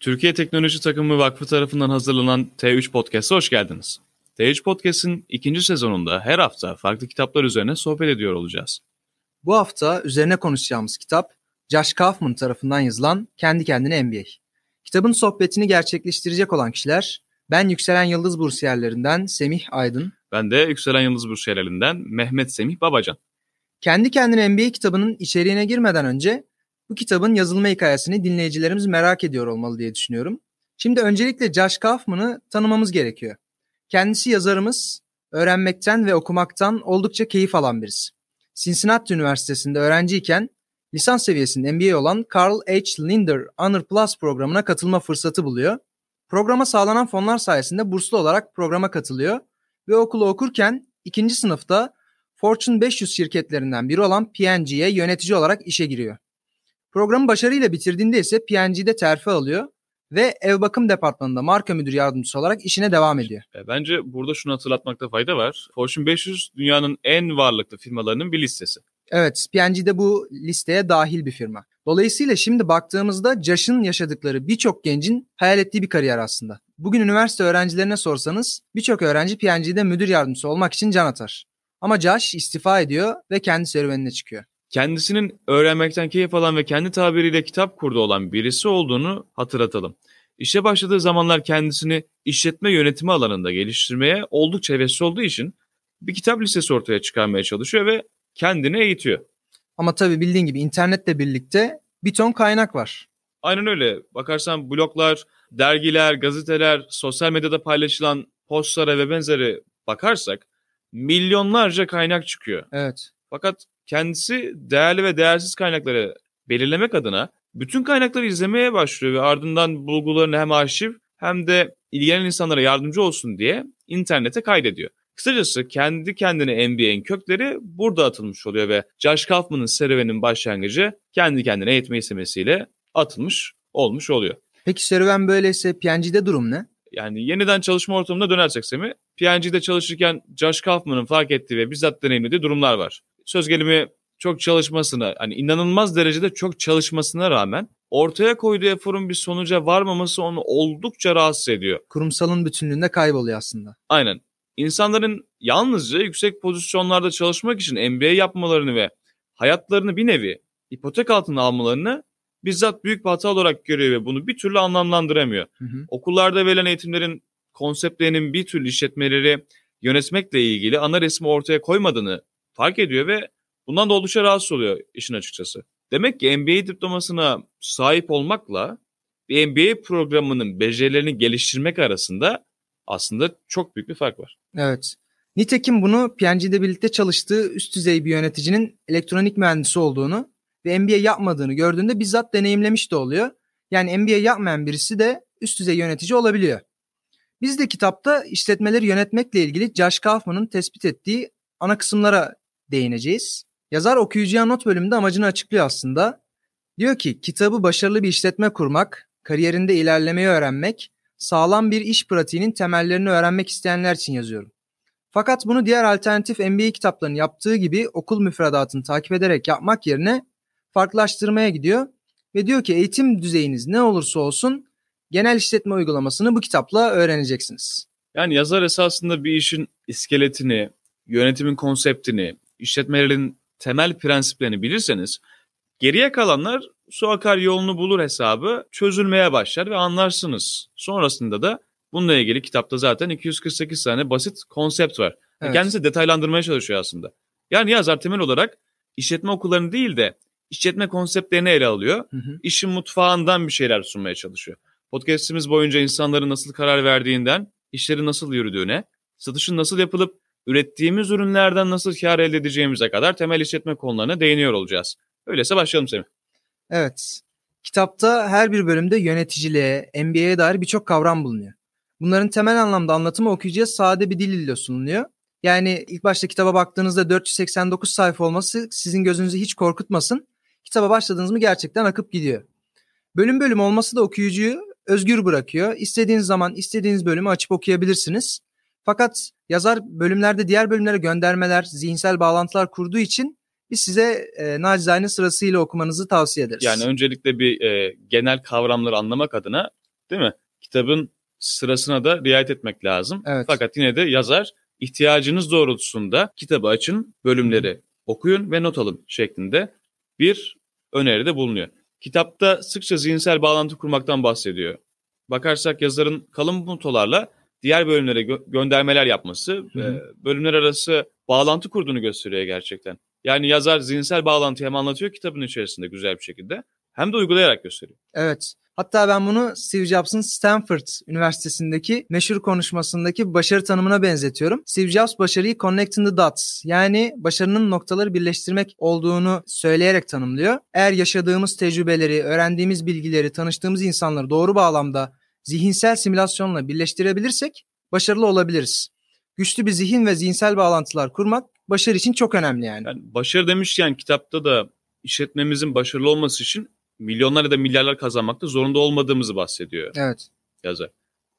Türkiye Teknoloji Takımı Vakfı tarafından hazırlanan T3 Podcast'a hoş geldiniz. T3 Podcast'in ikinci sezonunda her hafta farklı kitaplar üzerine sohbet ediyor olacağız. Bu hafta üzerine konuşacağımız kitap Josh Kaufman tarafından yazılan Kendi Kendine NBA. Kitabın sohbetini gerçekleştirecek olan kişiler ben Yükselen Yıldız Bursiyerlerinden Semih Aydın. Ben de Yükselen Yıldız Bursiyerlerinden Mehmet Semih Babacan. Kendi Kendine NBA kitabının içeriğine girmeden önce bu kitabın yazılma hikayesini dinleyicilerimiz merak ediyor olmalı diye düşünüyorum. Şimdi öncelikle Josh Kaufman'ı tanımamız gerekiyor. Kendisi yazarımız, öğrenmekten ve okumaktan oldukça keyif alan birisi. Cincinnati Üniversitesi'nde öğrenciyken lisans seviyesinde MBA olan Carl H. Linder Honor Plus programına katılma fırsatı buluyor. Programa sağlanan fonlar sayesinde burslu olarak programa katılıyor ve okulu okurken ikinci sınıfta Fortune 500 şirketlerinden biri olan P&G'ye yönetici olarak işe giriyor. Programı başarıyla bitirdiğinde ise P&G'de terfi alıyor ve ev bakım departmanında marka müdür yardımcısı olarak işine devam ediyor. E, bence burada şunu hatırlatmakta fayda var. Fortune 500 dünyanın en varlıklı firmalarının bir listesi. Evet, de bu listeye dahil bir firma. Dolayısıyla şimdi baktığımızda Josh'ın yaşadıkları birçok gencin hayal ettiği bir kariyer aslında. Bugün üniversite öğrencilerine sorsanız birçok öğrenci P&G'de müdür yardımcısı olmak için can atar. Ama Josh istifa ediyor ve kendi serüvenine çıkıyor kendisinin öğrenmekten keyif alan ve kendi tabiriyle kitap kurdu olan birisi olduğunu hatırlatalım. İşe başladığı zamanlar kendisini işletme yönetimi alanında geliştirmeye oldukça hevesli olduğu için bir kitap listesi ortaya çıkarmaya çalışıyor ve kendini eğitiyor. Ama tabii bildiğin gibi internetle birlikte bir ton kaynak var. Aynen öyle. Bakarsan bloglar, dergiler, gazeteler, sosyal medyada paylaşılan postlara ve benzeri bakarsak milyonlarca kaynak çıkıyor. Evet. Fakat kendisi değerli ve değersiz kaynakları belirlemek adına bütün kaynakları izlemeye başlıyor ve ardından bulgularını hem arşiv hem de ilgilenen insanlara yardımcı olsun diye internete kaydediyor. Kısacası kendi kendine NBA'in kökleri burada atılmış oluyor ve Josh Kaufman'ın serüvenin başlangıcı kendi kendine eğitme istemesiyle atılmış olmuş oluyor. Peki serüven böyleyse P&G'de durum ne? Yani yeniden çalışma ortamına dönersek Semi, P&G'de çalışırken Josh Kaufman'ın fark ettiği ve bizzat deneyimlediği durumlar var söz gelimi çok çalışmasına hani inanılmaz derecede çok çalışmasına rağmen ortaya koyduğu eforun bir sonuca varmaması onu oldukça rahatsız ediyor. Kurumsalın bütünlüğünde kayboluyor aslında. Aynen. İnsanların yalnızca yüksek pozisyonlarda çalışmak için MBA yapmalarını ve hayatlarını bir nevi ipotek altına almalarını bizzat büyük bir hata olarak görüyor ve bunu bir türlü anlamlandıramıyor. Hı hı. Okullarda verilen eğitimlerin konseptlerinin bir türlü işletmeleri yönetmekle ilgili ana resmi ortaya koymadığını fark ediyor ve bundan da oldukça rahatsız oluyor işin açıkçası. Demek ki MBA diplomasına sahip olmakla bir MBA programının becerilerini geliştirmek arasında aslında çok büyük bir fark var. Evet. Nitekim bunu P&G'de birlikte çalıştığı üst düzey bir yöneticinin elektronik mühendisi olduğunu ve MBA yapmadığını gördüğünde bizzat deneyimlemiş de oluyor. Yani MBA yapmayan birisi de üst düzey yönetici olabiliyor. Biz de kitapta işletmeleri yönetmekle ilgili Josh Kaufman'ın tespit ettiği ana kısımlara değineceğiz. Yazar okuyucuya not bölümünde amacını açıklıyor aslında. Diyor ki kitabı başarılı bir işletme kurmak, kariyerinde ilerlemeyi öğrenmek, sağlam bir iş pratiğinin temellerini öğrenmek isteyenler için yazıyorum. Fakat bunu diğer alternatif MBA kitaplarının yaptığı gibi okul müfredatını takip ederek yapmak yerine farklılaştırmaya gidiyor ve diyor ki eğitim düzeyiniz ne olursa olsun genel işletme uygulamasını bu kitapla öğreneceksiniz. Yani yazar esasında bir işin iskeletini, yönetimin konseptini, işletmelerin temel prensiplerini bilirseniz geriye kalanlar su akar yolunu bulur hesabı çözülmeye başlar ve anlarsınız. Sonrasında da bununla ilgili kitapta zaten 248 tane basit konsept var. Evet. Kendisi detaylandırmaya çalışıyor aslında. Yani yazar temel olarak işletme okullarını değil de işletme konseptlerini ele alıyor. Hı hı. İşin mutfağından bir şeyler sunmaya çalışıyor. Podcast'imiz boyunca insanların nasıl karar verdiğinden, işlerin nasıl yürüdüğüne, satışın nasıl yapılıp ürettiğimiz ürünlerden nasıl kar elde edeceğimize kadar temel işletme konularına değiniyor olacağız. Öyleyse başlayalım Semih. Evet. Kitapta her bir bölümde yöneticiliğe, MBA'ye dair birçok kavram bulunuyor. Bunların temel anlamda anlatımı okuyucuya sade bir dil ile sunuluyor. Yani ilk başta kitaba baktığınızda 489 sayfa olması sizin gözünüzü hiç korkutmasın. Kitaba başladınız mı gerçekten akıp gidiyor. Bölüm bölüm olması da okuyucuyu özgür bırakıyor. İstediğiniz zaman istediğiniz bölümü açıp okuyabilirsiniz. Fakat yazar bölümlerde diğer bölümlere göndermeler, zihinsel bağlantılar kurduğu için biz size e, nacizane sırasıyla okumanızı tavsiye ederiz. Yani öncelikle bir e, genel kavramları anlamak adına Değil mi? Kitabın sırasına da riayet etmek lazım. Evet. Fakat yine de yazar ihtiyacınız doğrultusunda kitabı açın, bölümleri okuyun ve not alın şeklinde bir öneride bulunuyor. Kitapta sıkça zihinsel bağlantı kurmaktan bahsediyor. Bakarsak yazarın kalın notalarla diğer bölümlere gö- göndermeler yapması Hı hı. e, bölümler arası bağlantı kurduğunu gösteriyor gerçekten. Yani yazar zihinsel bağlantıyı hem anlatıyor kitabın içerisinde güzel bir şekilde hem de uygulayarak gösteriyor. Evet. Hatta ben bunu Steve Jobs'ın Stanford Üniversitesi'ndeki meşhur konuşmasındaki başarı tanımına benzetiyorum. Steve Jobs başarıyı connecting the dots yani başarının noktaları birleştirmek olduğunu söyleyerek tanımlıyor. Eğer yaşadığımız tecrübeleri, öğrendiğimiz bilgileri, tanıştığımız insanları doğru bağlamda zihinsel simülasyonla birleştirebilirsek başarılı olabiliriz. Güçlü bir zihin ve zihinsel bağlantılar kurmak başarı için çok önemli yani. Yani başarı demişken kitapta da işletmemizin başarılı olması için milyonlar ya da milyarlar kazanmakta zorunda olmadığımızı bahsediyor Evet. yazar.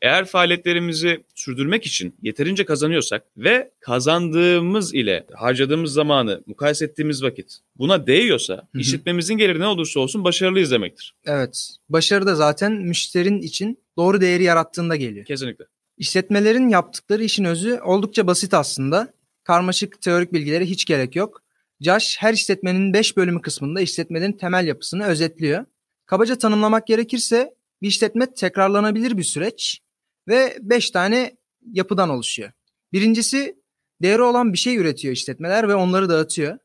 Eğer faaliyetlerimizi sürdürmek için yeterince kazanıyorsak ve kazandığımız ile harcadığımız zamanı mukayese ettiğimiz vakit buna değiyorsa hı. işletmemizin geliri ne olursa olsun başarılıyız demektir. Evet. Başarı da zaten müşterinin için doğru değeri yarattığında geliyor. Kesinlikle. İşletmelerin yaptıkları işin özü oldukça basit aslında. Karmaşık teorik bilgilere hiç gerek yok. Josh her işletmenin 5 bölümü kısmında işletmelerin temel yapısını özetliyor. Kabaca tanımlamak gerekirse bir işletme tekrarlanabilir bir süreç ve 5 tane yapıdan oluşuyor. Birincisi değeri olan bir şey üretiyor işletmeler ve onları dağıtıyor.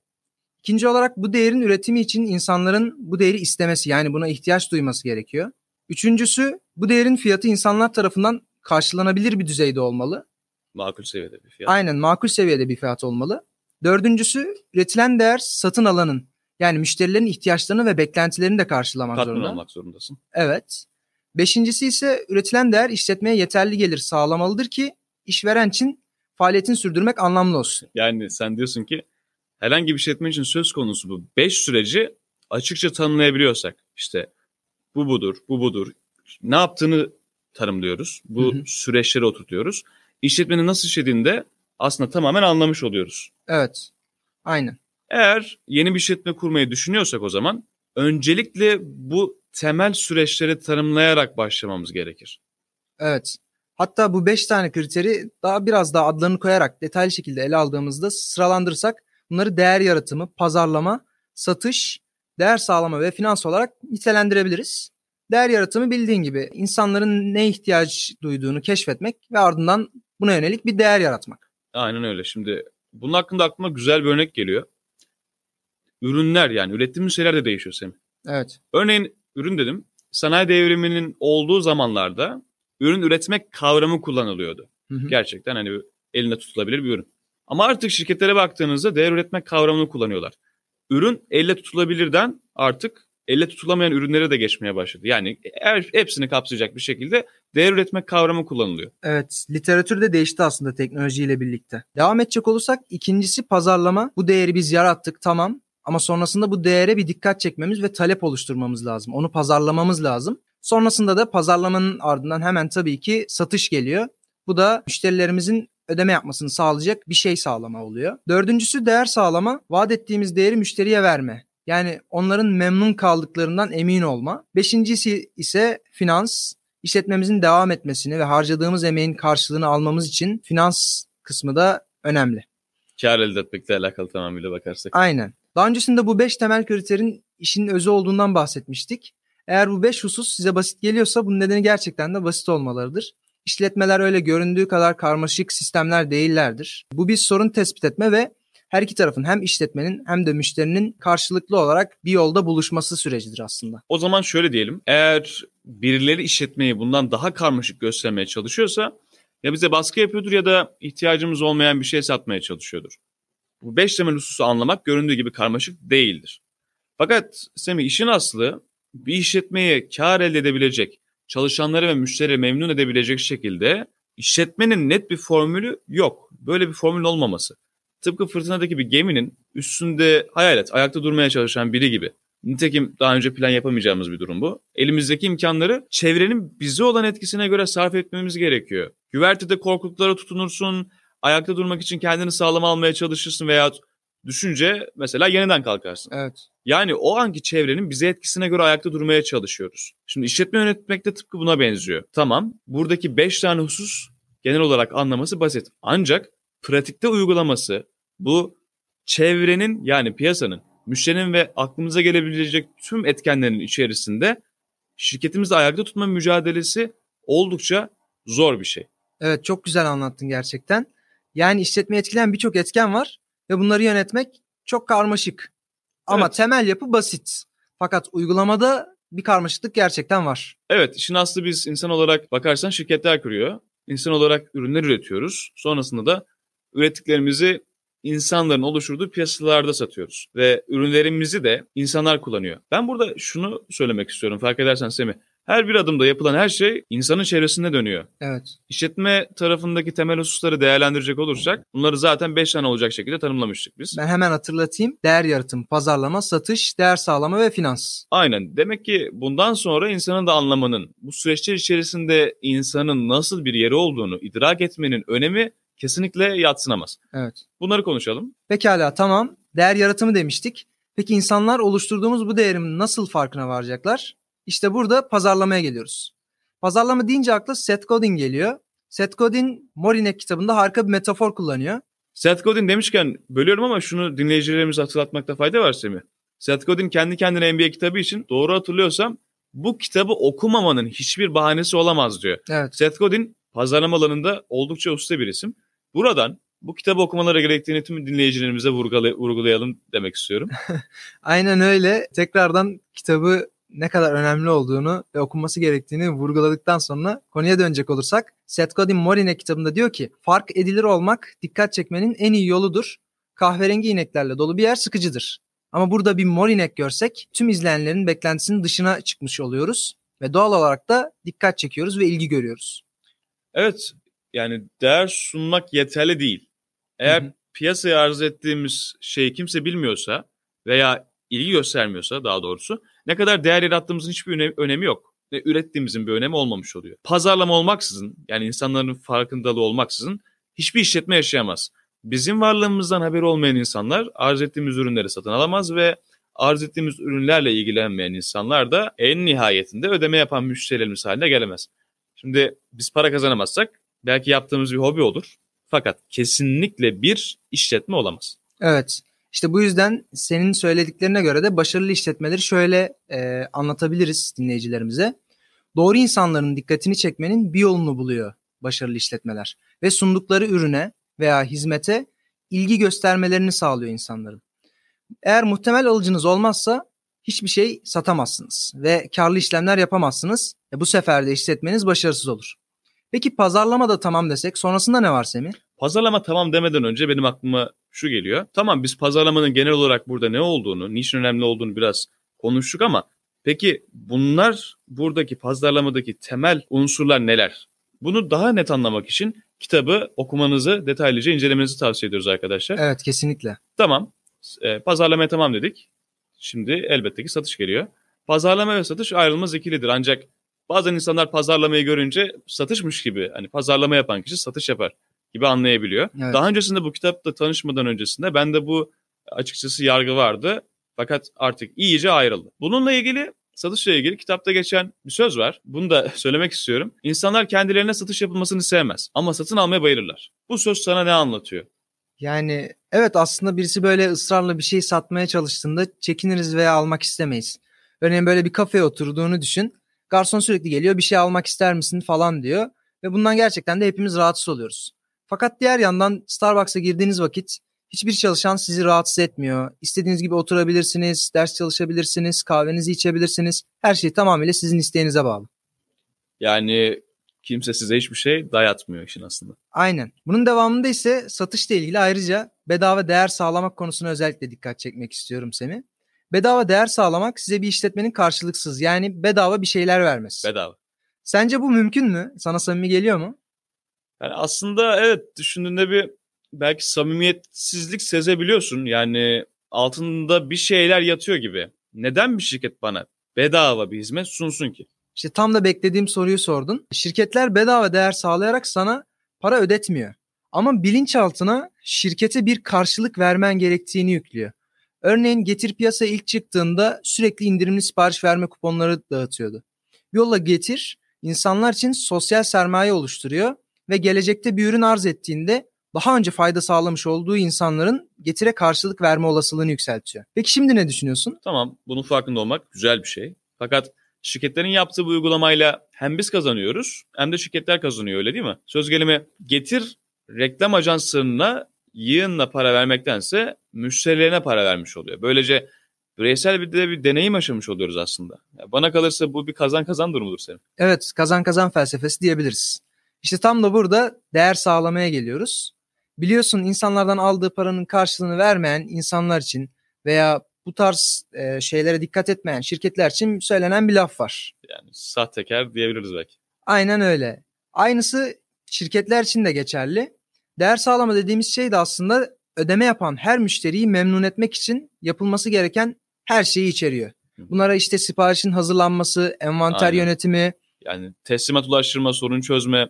İkinci olarak bu değerin üretimi için insanların bu değeri istemesi yani buna ihtiyaç duyması gerekiyor. Üçüncüsü bu değerin fiyatı insanlar tarafından karşılanabilir bir düzeyde olmalı. Makul seviyede bir fiyat. Aynen makul seviyede bir fiyat olmalı. Dördüncüsü üretilen değer satın alanın yani müşterilerin ihtiyaçlarını ve beklentilerini de karşılamak Tatmin zorunda. olmak zorundasın. Evet. Beşincisi ise üretilen değer işletmeye yeterli gelir sağlamalıdır ki işveren için faaliyetin sürdürmek anlamlı olsun. Yani sen diyorsun ki herhangi bir işletme için söz konusu bu 5 süreci açıkça tanımlayabiliyorsak işte bu budur, bu budur. Ne yaptığını tanımlıyoruz. Bu Hı hı. süreçleri oturtuyoruz. İşletmenin nasıl işlediğini de aslında tamamen anlamış oluyoruz. Evet. Aynen. Eğer yeni bir işletme kurmayı düşünüyorsak o zaman öncelikle bu temel süreçleri tanımlayarak başlamamız gerekir. Evet. Hatta bu 5 tane kriteri daha biraz daha adlarını koyarak detaylı şekilde ele aldığımızda sıralandırırsak bunları değer yaratımı, pazarlama, satış, değer sağlama ve finans olarak nitelendirebiliriz. Değer yaratımı bildiğin gibi insanların ne ihtiyaç duyduğunu keşfetmek ve ardından buna yönelik bir değer yaratmak. Aynen öyle. Şimdi bunun hakkında aklıma güzel bir örnek geliyor. Ürünler yani ürettiğimiz şeyler de değişiyor Semih. Evet. Örneğin ürün dedim. Sanayi devriminin olduğu zamanlarda ürün üretmek kavramı kullanılıyordu. Hı hı. Gerçekten hani elinde tutulabilir bir ürün. Ama artık şirketlere baktığınızda değer üretmek kavramını kullanıyorlar. Ürün elle tutulabilirden artık elle tutulamayan ürünlere de geçmeye başladı. Yani her, hepsini kapsayacak bir şekilde değer üretmek kavramı kullanılıyor. Evet, literatür de değişti aslında teknolojiyle birlikte. Devam edecek olursak ikincisi pazarlama. Bu değeri biz yarattık tamam ama sonrasında bu değere bir dikkat çekmemiz ve talep oluşturmamız lazım. Onu pazarlamamız lazım. Sonrasında da pazarlamanın ardından hemen tabii ki satış geliyor. Bu da müşterilerimizin ödeme yapmasını sağlayacak bir şey sağlama oluyor. Dördüncüsü değer sağlama. Vaat ettiğimiz değeri müşteriye verme. Yani onların memnun kaldıklarından emin olma. Beşincisi ise finans. İşletmemizin devam etmesini ve harcadığımız emeğin karşılığını almamız için finans kısmı da önemli. Kar elde etmekle alakalı tamamıyla bakarsak. Aynen. Daha öncesinde bu 5 temel kriterin işin özü olduğundan bahsetmiştik. Eğer bu 5 husus size basit geliyorsa bunun nedeni gerçekten de basit olmalarıdır. İşletmeler öyle göründüğü kadar karmaşık sistemler değillerdir. Bu bir sorun tespit etme ve her iki tarafın hem işletmenin hem de müşterinin karşılıklı olarak bir yolda buluşması sürecidir aslında. O zaman şöyle diyelim. Eğer birileri işletmeyi bundan daha karmaşık göstermeye çalışıyorsa ya bize baskı yapıyordur ya da ihtiyacımız olmayan bir şey satmaya çalışıyordur. Bu beş temel hususu anlamak göründüğü gibi karmaşık değildir. Fakat Semih işin aslı bir işletmeye kar elde edebilecek, çalışanları ve müşterileri memnun edebilecek şekilde işletmenin net bir formülü yok. Böyle bir formül olmaması. Tıpkı fırtınadaki bir geminin üstünde hayal et, ayakta durmaya çalışan biri gibi. Nitekim daha önce plan yapamayacağımız bir durum bu. Elimizdeki imkanları çevrenin bize olan etkisine göre sarf etmemiz gerekiyor. Güvertede korkuluklara tutunursun, ayakta durmak için kendini sağlam almaya çalışırsın veya düşünce mesela yeniden kalkarsın. Evet. Yani o anki çevrenin bize etkisine göre ayakta durmaya çalışıyoruz. Şimdi işletme yönetmek de tıpkı buna benziyor. Tamam buradaki 5 tane husus genel olarak anlaması basit. Ancak pratikte uygulaması bu çevrenin yani piyasanın, müşterinin ve aklımıza gelebilecek tüm etkenlerin içerisinde şirketimizi ayakta tutma mücadelesi oldukça zor bir şey. Evet çok güzel anlattın gerçekten. Yani işletmeyi etkileyen birçok etken var ve bunları yönetmek çok karmaşık. Ama evet. temel yapı basit. Fakat uygulamada bir karmaşıklık gerçekten var. Evet, işin aslı biz insan olarak bakarsan şirketler kuruyor. İnsan olarak ürünler üretiyoruz. Sonrasında da ürettiklerimizi insanların oluşturduğu piyasalarda satıyoruz. Ve ürünlerimizi de insanlar kullanıyor. Ben burada şunu söylemek istiyorum fark edersen Semih. Her bir adımda yapılan her şey insanın çevresinde dönüyor. Evet. İşletme tarafındaki temel hususları değerlendirecek olursak bunları zaten 5 tane olacak şekilde tanımlamıştık biz. Ben hemen hatırlatayım. Değer yaratım, pazarlama, satış, değer sağlama ve finans. Aynen. Demek ki bundan sonra insanın da anlamanın, bu süreçler içerisinde insanın nasıl bir yeri olduğunu idrak etmenin önemi kesinlikle yatsınamaz. Evet. Bunları konuşalım. Pekala tamam. Değer yaratımı demiştik. Peki insanlar oluşturduğumuz bu değerin nasıl farkına varacaklar? İşte burada pazarlamaya geliyoruz. Pazarlama deyince akla Seth Godin geliyor. Seth Godin Morinek kitabında harika bir metafor kullanıyor. Seth Godin demişken bölüyorum ama şunu dinleyicilerimize hatırlatmakta fayda var Semih. Seth Godin kendi kendine NBA kitabı için doğru hatırlıyorsam bu kitabı okumamanın hiçbir bahanesi olamaz diyor. Evet. Seth Godin pazarlama alanında oldukça usta bir isim. Buradan bu kitabı okumaları gerektiğini tüm dinleyicilerimize vurgulayalım demek istiyorum. Aynen öyle. Tekrardan kitabı ne kadar önemli olduğunu ve okunması gerektiğini vurguladıktan sonra konuya dönecek olursak Seth Godin Morine kitabında diyor ki fark edilir olmak dikkat çekmenin en iyi yoludur. Kahverengi ineklerle dolu bir yer sıkıcıdır. Ama burada bir mor inek görsek tüm izleyenlerin beklentisinin dışına çıkmış oluyoruz ve doğal olarak da dikkat çekiyoruz ve ilgi görüyoruz. Evet yani değer sunmak yeterli değil. Eğer hı hı. piyasaya arz ettiğimiz şeyi kimse bilmiyorsa veya ilgi göstermiyorsa daha doğrusu ne kadar değer yarattığımızın hiçbir önemi yok. Ne ürettiğimizin bir önemi olmamış oluyor. Pazarlama olmaksızın yani insanların farkındalığı olmaksızın hiçbir işletme yaşayamaz. Bizim varlığımızdan haberi olmayan insanlar arz ettiğimiz ürünleri satın alamaz ve arz ettiğimiz ürünlerle ilgilenmeyen insanlar da en nihayetinde ödeme yapan müşterilerimiz haline gelemez. Şimdi biz para kazanamazsak belki yaptığımız bir hobi olur. Fakat kesinlikle bir işletme olamaz. Evet. İşte bu yüzden senin söylediklerine göre de başarılı işletmeleri şöyle e, anlatabiliriz dinleyicilerimize. Doğru insanların dikkatini çekmenin bir yolunu buluyor başarılı işletmeler ve sundukları ürüne veya hizmete ilgi göstermelerini sağlıyor insanların. Eğer muhtemel alıcınız olmazsa hiçbir şey satamazsınız ve karlı işlemler yapamazsınız. E bu sefer de işletmeniz başarısız olur. Peki pazarlama da tamam desek sonrasında ne var Semih? Pazarlama tamam demeden önce benim aklıma şu geliyor. Tamam biz pazarlamanın genel olarak burada ne olduğunu, niçin önemli olduğunu biraz konuştuk ama peki bunlar buradaki pazarlamadaki temel unsurlar neler? Bunu daha net anlamak için kitabı okumanızı, detaylıca incelemenizi tavsiye ediyoruz arkadaşlar. Evet kesinlikle. Tamam. E, pazarlamaya tamam dedik. Şimdi elbette ki satış geliyor. Pazarlama ve satış ayrılmaz ikilidir. Ancak bazen insanlar pazarlamayı görünce satışmış gibi hani pazarlama yapan kişi satış yapar gibi anlayabiliyor. Evet. Daha öncesinde bu kitapla tanışmadan öncesinde ben de bu açıkçası yargı vardı. Fakat artık iyice ayrıldı. Bununla ilgili satışla ilgili kitapta geçen bir söz var. Bunu da söylemek istiyorum. İnsanlar kendilerine satış yapılmasını sevmez ama satın almaya bayılırlar. Bu söz sana ne anlatıyor? Yani evet aslında birisi böyle ısrarla bir şey satmaya çalıştığında çekiniriz veya almak istemeyiz. Örneğin böyle bir kafeye oturduğunu düşün. Garson sürekli geliyor bir şey almak ister misin falan diyor. Ve bundan gerçekten de hepimiz rahatsız oluyoruz. Fakat diğer yandan Starbucks'a girdiğiniz vakit hiçbir çalışan sizi rahatsız etmiyor. İstediğiniz gibi oturabilirsiniz, ders çalışabilirsiniz, kahvenizi içebilirsiniz. Her şey tamamıyla sizin isteğinize bağlı. Yani kimse size hiçbir şey dayatmıyor işin aslında. Aynen. Bunun devamında ise satışla ilgili ayrıca bedava değer sağlamak konusuna özellikle dikkat çekmek istiyorum Semi. Bedava değer sağlamak size bir işletmenin karşılıksız yani bedava bir şeyler vermesi. Bedava. Sence bu mümkün mü? Sana samimi geliyor mu? Yani aslında evet düşündüğünde bir belki samimiyetsizlik sezebiliyorsun. Yani altında bir şeyler yatıyor gibi. Neden bir şirket bana bedava bir hizmet sunsun ki? İşte tam da beklediğim soruyu sordun. Şirketler bedava değer sağlayarak sana para ödetmiyor. Ama bilinçaltına şirkete bir karşılık vermen gerektiğini yüklüyor. Örneğin Getir piyasaya ilk çıktığında sürekli indirimli sipariş verme kuponları dağıtıyordu. Yolla Getir insanlar için sosyal sermaye oluşturuyor ve gelecekte bir ürün arz ettiğinde daha önce fayda sağlamış olduğu insanların Getir'e karşılık verme olasılığını yükseltiyor. Peki şimdi ne düşünüyorsun? Tamam bunun farkında olmak güzel bir şey. Fakat şirketlerin yaptığı bu uygulamayla hem biz kazanıyoruz hem de şirketler kazanıyor öyle değil mi? Söz gelimi Getir reklam ajanslarına yığınla para vermektense müşterilerine para vermiş oluyor. Böylece bireysel bir de bir deneyim yaşamış oluyoruz aslında. Bana kalırsa bu bir kazan kazan durumudur senin. Evet kazan kazan felsefesi diyebiliriz. İşte tam da burada değer sağlamaya geliyoruz. Biliyorsun insanlardan aldığı paranın karşılığını vermeyen insanlar için veya bu tarz e, şeylere dikkat etmeyen şirketler için söylenen bir laf var. Yani sahtekar diyebiliriz belki. Aynen öyle. Aynısı şirketler için de geçerli. Değer sağlama dediğimiz şey de aslında ödeme yapan her müşteriyi memnun etmek için yapılması gereken her şeyi içeriyor. Bunlara işte siparişin hazırlanması, envanter Aynen. yönetimi. Yani teslimat ulaştırma, sorun çözme,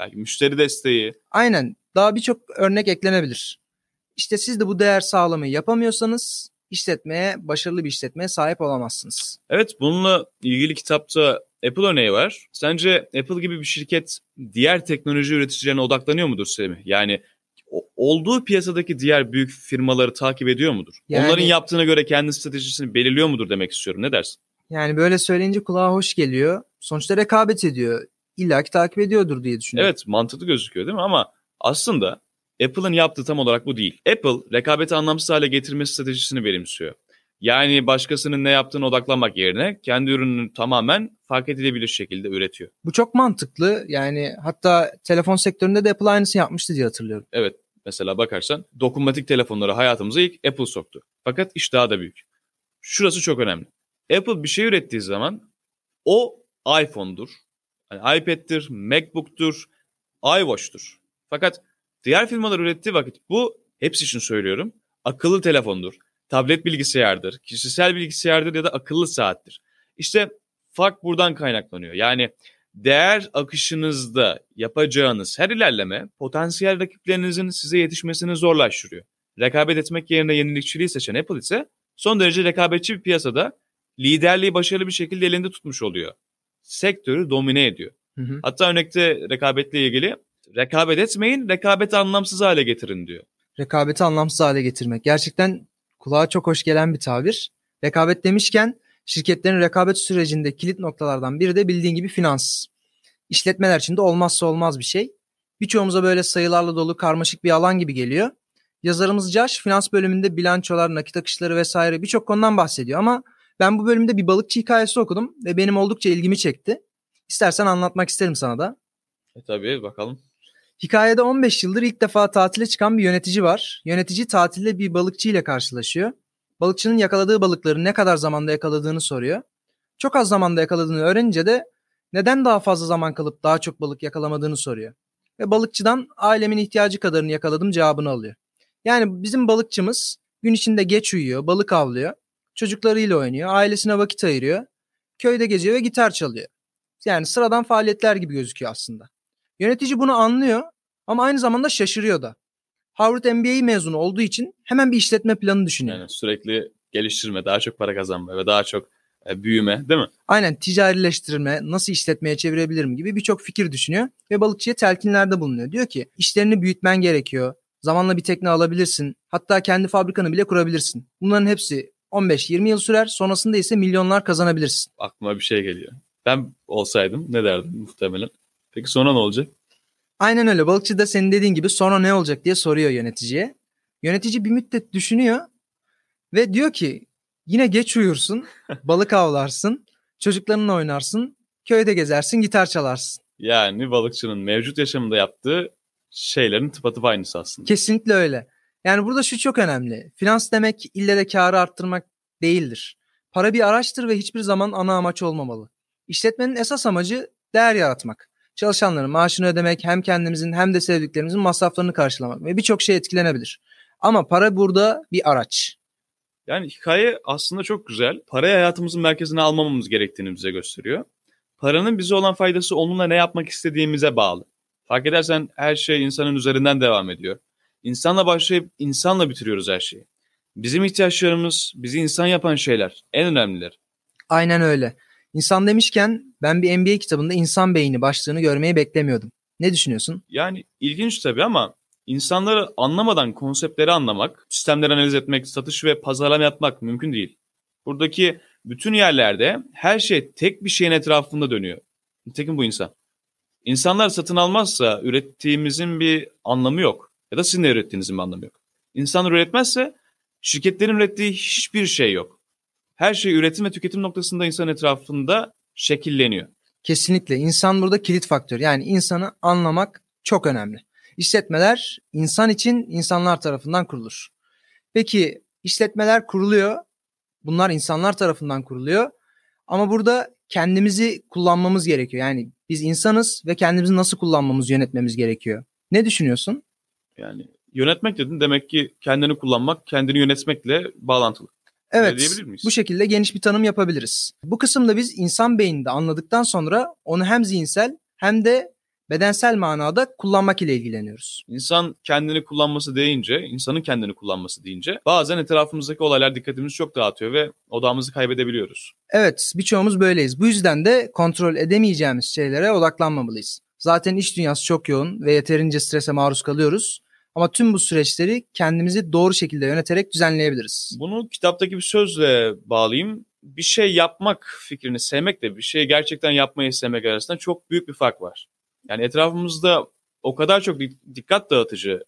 belki müşteri desteği. Aynen. Daha birçok örnek eklenebilir. İşte siz de bu değer sağlamayı yapamıyorsanız işletmeye, başarılı bir işletmeye sahip olamazsınız. Evet bununla ilgili kitapta Apple örneği var. Sence Apple gibi bir şirket diğer teknoloji üreticilerine odaklanıyor mudur Semih? Yani olduğu piyasadaki diğer büyük firmaları takip ediyor mudur? Yani, Onların yaptığına göre kendi stratejisini belirliyor mudur demek istiyorum. Ne dersin? Yani böyle söyleyince kulağa hoş geliyor. Sonuçta rekabet ediyor. İlla ki takip ediyordur diye düşünüyorum. Evet mantıklı gözüküyor değil mi? Ama aslında Apple'ın yaptığı tam olarak bu değil. Apple rekabeti anlamsız hale getirme stratejisini benimsiyor. Yani başkasının ne yaptığını odaklanmak yerine kendi ürününü tamamen fark edilebilir şekilde üretiyor. Bu çok mantıklı. Yani hatta telefon sektöründe de Apple aynısını yapmıştı diye hatırlıyorum. Evet. Mesela bakarsan dokunmatik telefonları hayatımıza ilk Apple soktu. Fakat iş daha da büyük. Şurası çok önemli. Apple bir şey ürettiği zaman o iPhone'dur, yani iPad'tir, MacBook'tur, iWatch'tur. Fakat diğer firmalar ürettiği vakit bu hepsi için söylüyorum akıllı telefondur tablet bilgisayardır, kişisel bilgisayardır ya da akıllı saattir. İşte fark buradan kaynaklanıyor. Yani değer akışınızda yapacağınız her ilerleme potansiyel rakiplerinizin size yetişmesini zorlaştırıyor. Rekabet etmek yerine yenilikçiliği seçen Apple ise son derece rekabetçi bir piyasada liderliği başarılı bir şekilde elinde tutmuş oluyor. Sektörü domine ediyor. Hı hı. Hatta örnekte rekabetle ilgili rekabet etmeyin, rekabeti anlamsız hale getirin diyor. Rekabeti anlamsız hale getirmek. Gerçekten Kulağa çok hoş gelen bir tabir. Rekabet demişken şirketlerin rekabet sürecinde kilit noktalardan biri de bildiğin gibi finans. İşletmeler için de olmazsa olmaz bir şey. Birçoğumuza böyle sayılarla dolu karmaşık bir alan gibi geliyor. Yazarımız Josh finans bölümünde bilançolar, nakit akışları vesaire birçok konudan bahsediyor ama ben bu bölümde bir balıkçı hikayesi okudum ve benim oldukça ilgimi çekti. İstersen anlatmak isterim sana da. E tabii bakalım. Hikayede 15 yıldır ilk defa tatile çıkan bir yönetici var. Yönetici tatilde bir balıkçı ile karşılaşıyor. Balıkçının yakaladığı balıkları ne kadar zamanda yakaladığını soruyor. Çok az zamanda yakaladığını öğrenince de neden daha fazla zaman kalıp daha çok balık yakalamadığını soruyor. Ve balıkçıdan ailemin ihtiyacı kadarını yakaladım cevabını alıyor. Yani bizim balıkçımız gün içinde geç uyuyor, balık avlıyor, çocuklarıyla oynuyor, ailesine vakit ayırıyor, köyde geziyor ve gitar çalıyor. Yani sıradan faaliyetler gibi gözüküyor aslında. Yönetici bunu anlıyor ama aynı zamanda şaşırıyor da. Harvard MBA mezunu olduğu için hemen bir işletme planı düşünüyor. Yani sürekli geliştirme, daha çok para kazanma ve daha çok e, büyüme değil mi? Aynen ticarileştirme, nasıl işletmeye çevirebilirim gibi birçok fikir düşünüyor ve balıkçıya telkinlerde bulunuyor. Diyor ki işlerini büyütmen gerekiyor. Zamanla bir tekne alabilirsin. Hatta kendi fabrikanı bile kurabilirsin. Bunların hepsi 15-20 yıl sürer. Sonrasında ise milyonlar kazanabilirsin. Aklıma bir şey geliyor. Ben olsaydım ne derdim muhtemelen? Peki sonra ne olacak? Aynen öyle. Balıkçı da senin dediğin gibi sonra ne olacak diye soruyor yöneticiye. Yönetici bir müddet düşünüyor ve diyor ki yine geç uyursun, balık avlarsın, çocuklarınla oynarsın, köyde gezersin, gitar çalarsın. Yani balıkçının mevcut yaşamında yaptığı şeylerin tıpatıp aynısı aslında. Kesinlikle öyle. Yani burada şu çok önemli. Finans demek ille de karı arttırmak değildir. Para bir araçtır ve hiçbir zaman ana amaç olmamalı. İşletmenin esas amacı değer yaratmak. Çalışanların maaşını ödemek, hem kendimizin hem de sevdiklerimizin masraflarını karşılamak ve birçok şey etkilenebilir. Ama para burada bir araç. Yani hikaye aslında çok güzel. Parayı hayatımızın merkezine almamamız gerektiğini bize gösteriyor. Paranın bize olan faydası onunla ne yapmak istediğimize bağlı. Fark edersen her şey insanın üzerinden devam ediyor. İnsanla başlayıp insanla bitiriyoruz her şeyi. Bizim ihtiyaçlarımız, bizi insan yapan şeyler, en önemliler. Aynen öyle. İnsan demişken ben bir MBA kitabında insan beyni başlığını görmeyi beklemiyordum. Ne düşünüyorsun? Yani ilginç tabii ama insanları anlamadan konseptleri anlamak, sistemleri analiz etmek, satış ve pazarlama yapmak mümkün değil. Buradaki bütün yerlerde her şey tek bir şeyin etrafında dönüyor. Nitekim bu insan. İnsanlar satın almazsa ürettiğimizin bir anlamı yok. Ya da sizin de ürettiğinizin bir anlamı yok. İnsanlar üretmezse şirketlerin ürettiği hiçbir şey yok. Her şey üretim ve tüketim noktasında insan etrafında şekilleniyor. Kesinlikle. İnsan burada kilit faktör. Yani insanı anlamak çok önemli. İşletmeler insan için insanlar tarafından kurulur. Peki işletmeler kuruluyor. Bunlar insanlar tarafından kuruluyor. Ama burada kendimizi kullanmamız gerekiyor. Yani biz insanız ve kendimizi nasıl kullanmamız, yönetmemiz gerekiyor. Ne düşünüyorsun? Yani yönetmek dedin demek ki kendini kullanmak, kendini yönetmekle bağlantılı. Evet, bu şekilde geniş bir tanım yapabiliriz. Bu kısımda biz insan beyninde anladıktan sonra onu hem zihinsel hem de bedensel manada kullanmak ile ilgileniyoruz. İnsan kendini kullanması deyince, insanın kendini kullanması deyince bazen etrafımızdaki olaylar dikkatimizi çok dağıtıyor ve odamızı kaybedebiliyoruz. Evet, birçoğumuz böyleyiz. Bu yüzden de kontrol edemeyeceğimiz şeylere odaklanmamalıyız. Zaten iş dünyası çok yoğun ve yeterince strese maruz kalıyoruz. Ama tüm bu süreçleri kendimizi doğru şekilde yöneterek düzenleyebiliriz. Bunu kitaptaki bir sözle bağlayayım. Bir şey yapmak fikrini sevmekle bir şeyi gerçekten yapmayı sevmek arasında çok büyük bir fark var. Yani etrafımızda o kadar çok dikkat dağıtıcı,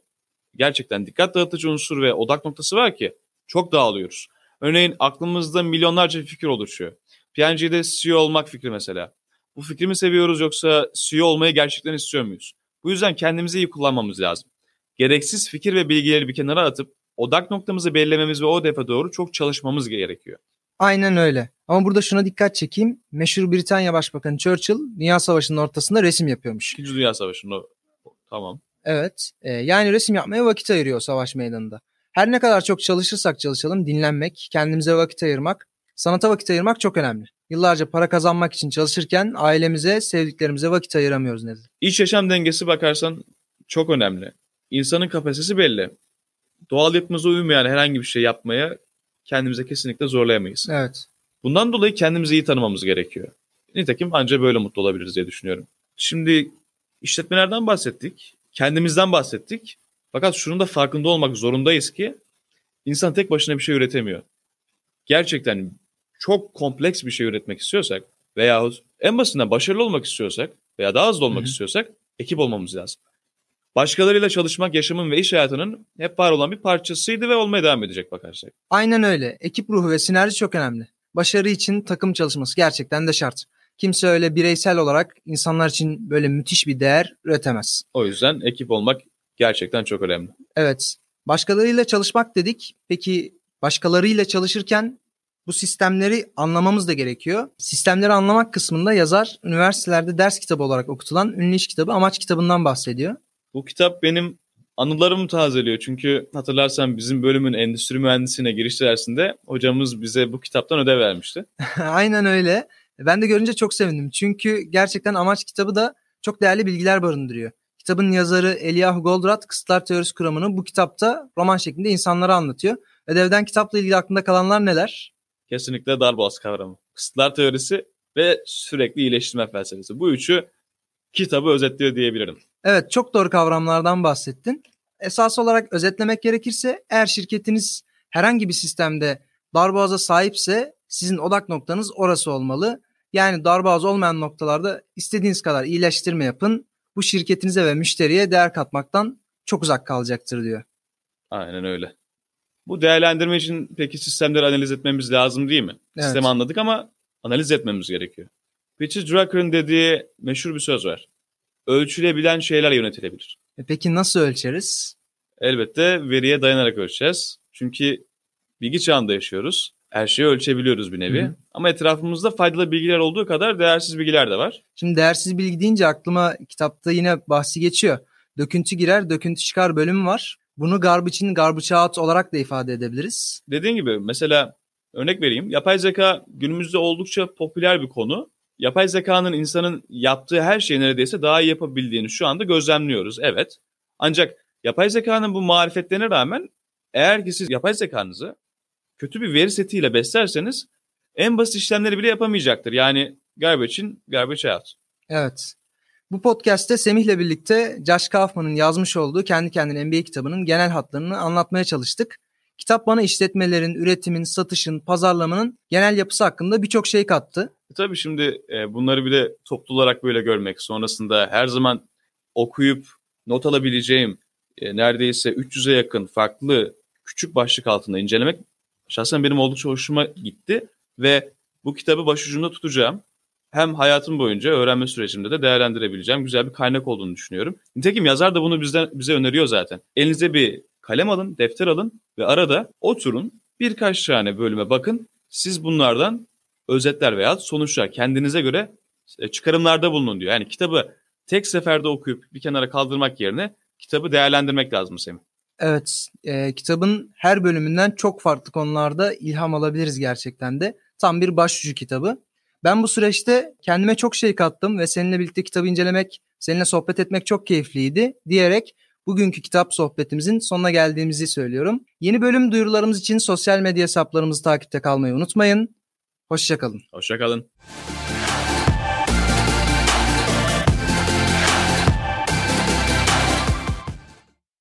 gerçekten dikkat dağıtıcı unsur ve odak noktası var ki çok dağılıyoruz. Örneğin aklımızda milyonlarca fikir oluşuyor. PNG'de CEO olmak fikri mesela. Bu fikri mi seviyoruz yoksa CEO olmayı gerçekten istiyor muyuz? Bu yüzden kendimizi iyi kullanmamız lazım. Gereksiz fikir ve bilgileri bir kenara atıp odak noktamızı belirlememiz ve o hedefe doğru çok çalışmamız gerekiyor. Aynen öyle. Ama burada şuna dikkat çekeyim. Meşhur Britanya Başbakanı Churchill Dünya Savaşı'nın ortasında resim yapıyormuş. İkinci Dünya Savaşı'nda tamam. Evet. E, yani resim yapmaya vakit ayırıyor savaş meydanında. Her ne kadar çok çalışırsak çalışalım dinlenmek, kendimize vakit ayırmak, sanata vakit ayırmak çok önemli. Yıllarca para kazanmak için çalışırken ailemize, sevdiklerimize vakit ayıramıyoruz nedir? İç yaşam dengesi bakarsan çok önemli. İnsanın kapasitesi belli. Doğal yapımıza uymayan herhangi bir şey yapmaya kendimize kesinlikle zorlayamayız. Evet. Bundan dolayı kendimizi iyi tanımamız gerekiyor. Nitekim ancak böyle mutlu olabiliriz diye düşünüyorum. Şimdi işletmelerden bahsettik, kendimizden bahsettik. Fakat şunun da farkında olmak zorundayız ki insan tek başına bir şey üretemiyor. Gerçekten çok kompleks bir şey üretmek istiyorsak veyahut en basitinden başarılı olmak istiyorsak veya daha hızlı olmak Hı-hı. istiyorsak ekip olmamız lazım. Başkalarıyla çalışmak yaşamın ve iş hayatının hep var olan bir parçasıydı ve olmaya devam edecek bakarsak. Aynen öyle. Ekip ruhu ve sinerji çok önemli. Başarı için takım çalışması gerçekten de şart. Kimse öyle bireysel olarak insanlar için böyle müthiş bir değer üretemez. O yüzden ekip olmak gerçekten çok önemli. Evet. Başkalarıyla çalışmak dedik. Peki başkalarıyla çalışırken bu sistemleri anlamamız da gerekiyor. Sistemleri anlamak kısmında yazar üniversitelerde ders kitabı olarak okutulan ünlü iş kitabı Amaç kitabından bahsediyor. Bu kitap benim anılarımı tazeliyor. Çünkü hatırlarsan bizim bölümün endüstri mühendisliğine giriş dersinde hocamız bize bu kitaptan ödev vermişti. Aynen öyle. Ben de görünce çok sevindim. Çünkü gerçekten Amaç kitabı da çok değerli bilgiler barındırıyor. Kitabın yazarı Eliyahu Goldratt kısıtlar teorisi kuramını bu kitapta roman şeklinde insanlara anlatıyor. Ödevden kitapla ilgili aklında kalanlar neler? Kesinlikle darboğaz kavramı. Kısıtlar teorisi ve sürekli iyileştirme felsefesi. Bu üçü kitabı özetliyor diyebilirim. Evet çok doğru kavramlardan bahsettin. Esas olarak özetlemek gerekirse eğer şirketiniz herhangi bir sistemde darboğaza sahipse sizin odak noktanız orası olmalı. Yani darboğaz olmayan noktalarda istediğiniz kadar iyileştirme yapın. Bu şirketinize ve müşteriye değer katmaktan çok uzak kalacaktır diyor. Aynen öyle. Bu değerlendirme için peki sistemleri analiz etmemiz lazım değil mi? Evet. Sistemi anladık ama analiz etmememiz gerekiyor. Peter Drucker'ın dediği meşhur bir söz var ölçülebilen şeyler yönetilebilir. E peki nasıl ölçeriz? Elbette veriye dayanarak ölçeceğiz. Çünkü bilgi çağında yaşıyoruz. Her şeyi ölçebiliyoruz bir nevi. Hı. Ama etrafımızda faydalı bilgiler olduğu kadar değersiz bilgiler de var. Şimdi değersiz bilgi deyince aklıma kitapta yine bahsi geçiyor. Döküntü girer, döküntü çıkar bölümü var. Bunu garbage'in garbage out olarak da ifade edebiliriz. Dediğin gibi mesela örnek vereyim. Yapay zeka günümüzde oldukça popüler bir konu. Yapay zekanın insanın yaptığı her şeyi neredeyse daha iyi yapabildiğini şu anda gözlemliyoruz. Evet. Ancak yapay zekanın bu marifetlerine rağmen eğer ki siz yapay zekanızı kötü bir veri setiyle beslerseniz en basit işlemleri bile yapamayacaktır. Yani garbage in, garbage out. Evet. Bu podcast'te Semih'le birlikte Josh Kaufman'ın yazmış olduğu kendi kendine NBA kitabının genel hatlarını anlatmaya çalıştık. Kitap bana işletmelerin, üretimin, satışın, pazarlamanın genel yapısı hakkında birçok şey kattı. E tabii şimdi e, bunları bir de toplu olarak böyle görmek, sonrasında her zaman okuyup not alabileceğim e, neredeyse 300'e yakın farklı küçük başlık altında incelemek şahsen benim oldukça hoşuma gitti ve bu kitabı başucumda tutacağım. Hem hayatım boyunca öğrenme sürecimde de değerlendirebileceğim güzel bir kaynak olduğunu düşünüyorum. Nitekim yazar da bunu bizden, bize öneriyor zaten. Elinize bir kalem alın, defter alın ve arada oturun birkaç tane bölüme bakın. Siz bunlardan özetler veya sonuçlar kendinize göre e, çıkarımlarda bulunun diyor. Yani kitabı tek seferde okuyup bir kenara kaldırmak yerine kitabı değerlendirmek lazım Semih. Evet, e, kitabın her bölümünden çok farklı konularda ilham alabiliriz gerçekten de. Tam bir başucu kitabı. Ben bu süreçte kendime çok şey kattım ve seninle birlikte kitabı incelemek, seninle sohbet etmek çok keyifliydi diyerek bugünkü kitap sohbetimizin sonuna geldiğimizi söylüyorum. Yeni bölüm duyurularımız için sosyal medya hesaplarımızı takipte kalmayı unutmayın. Hoşçakalın. Hoşçakalın.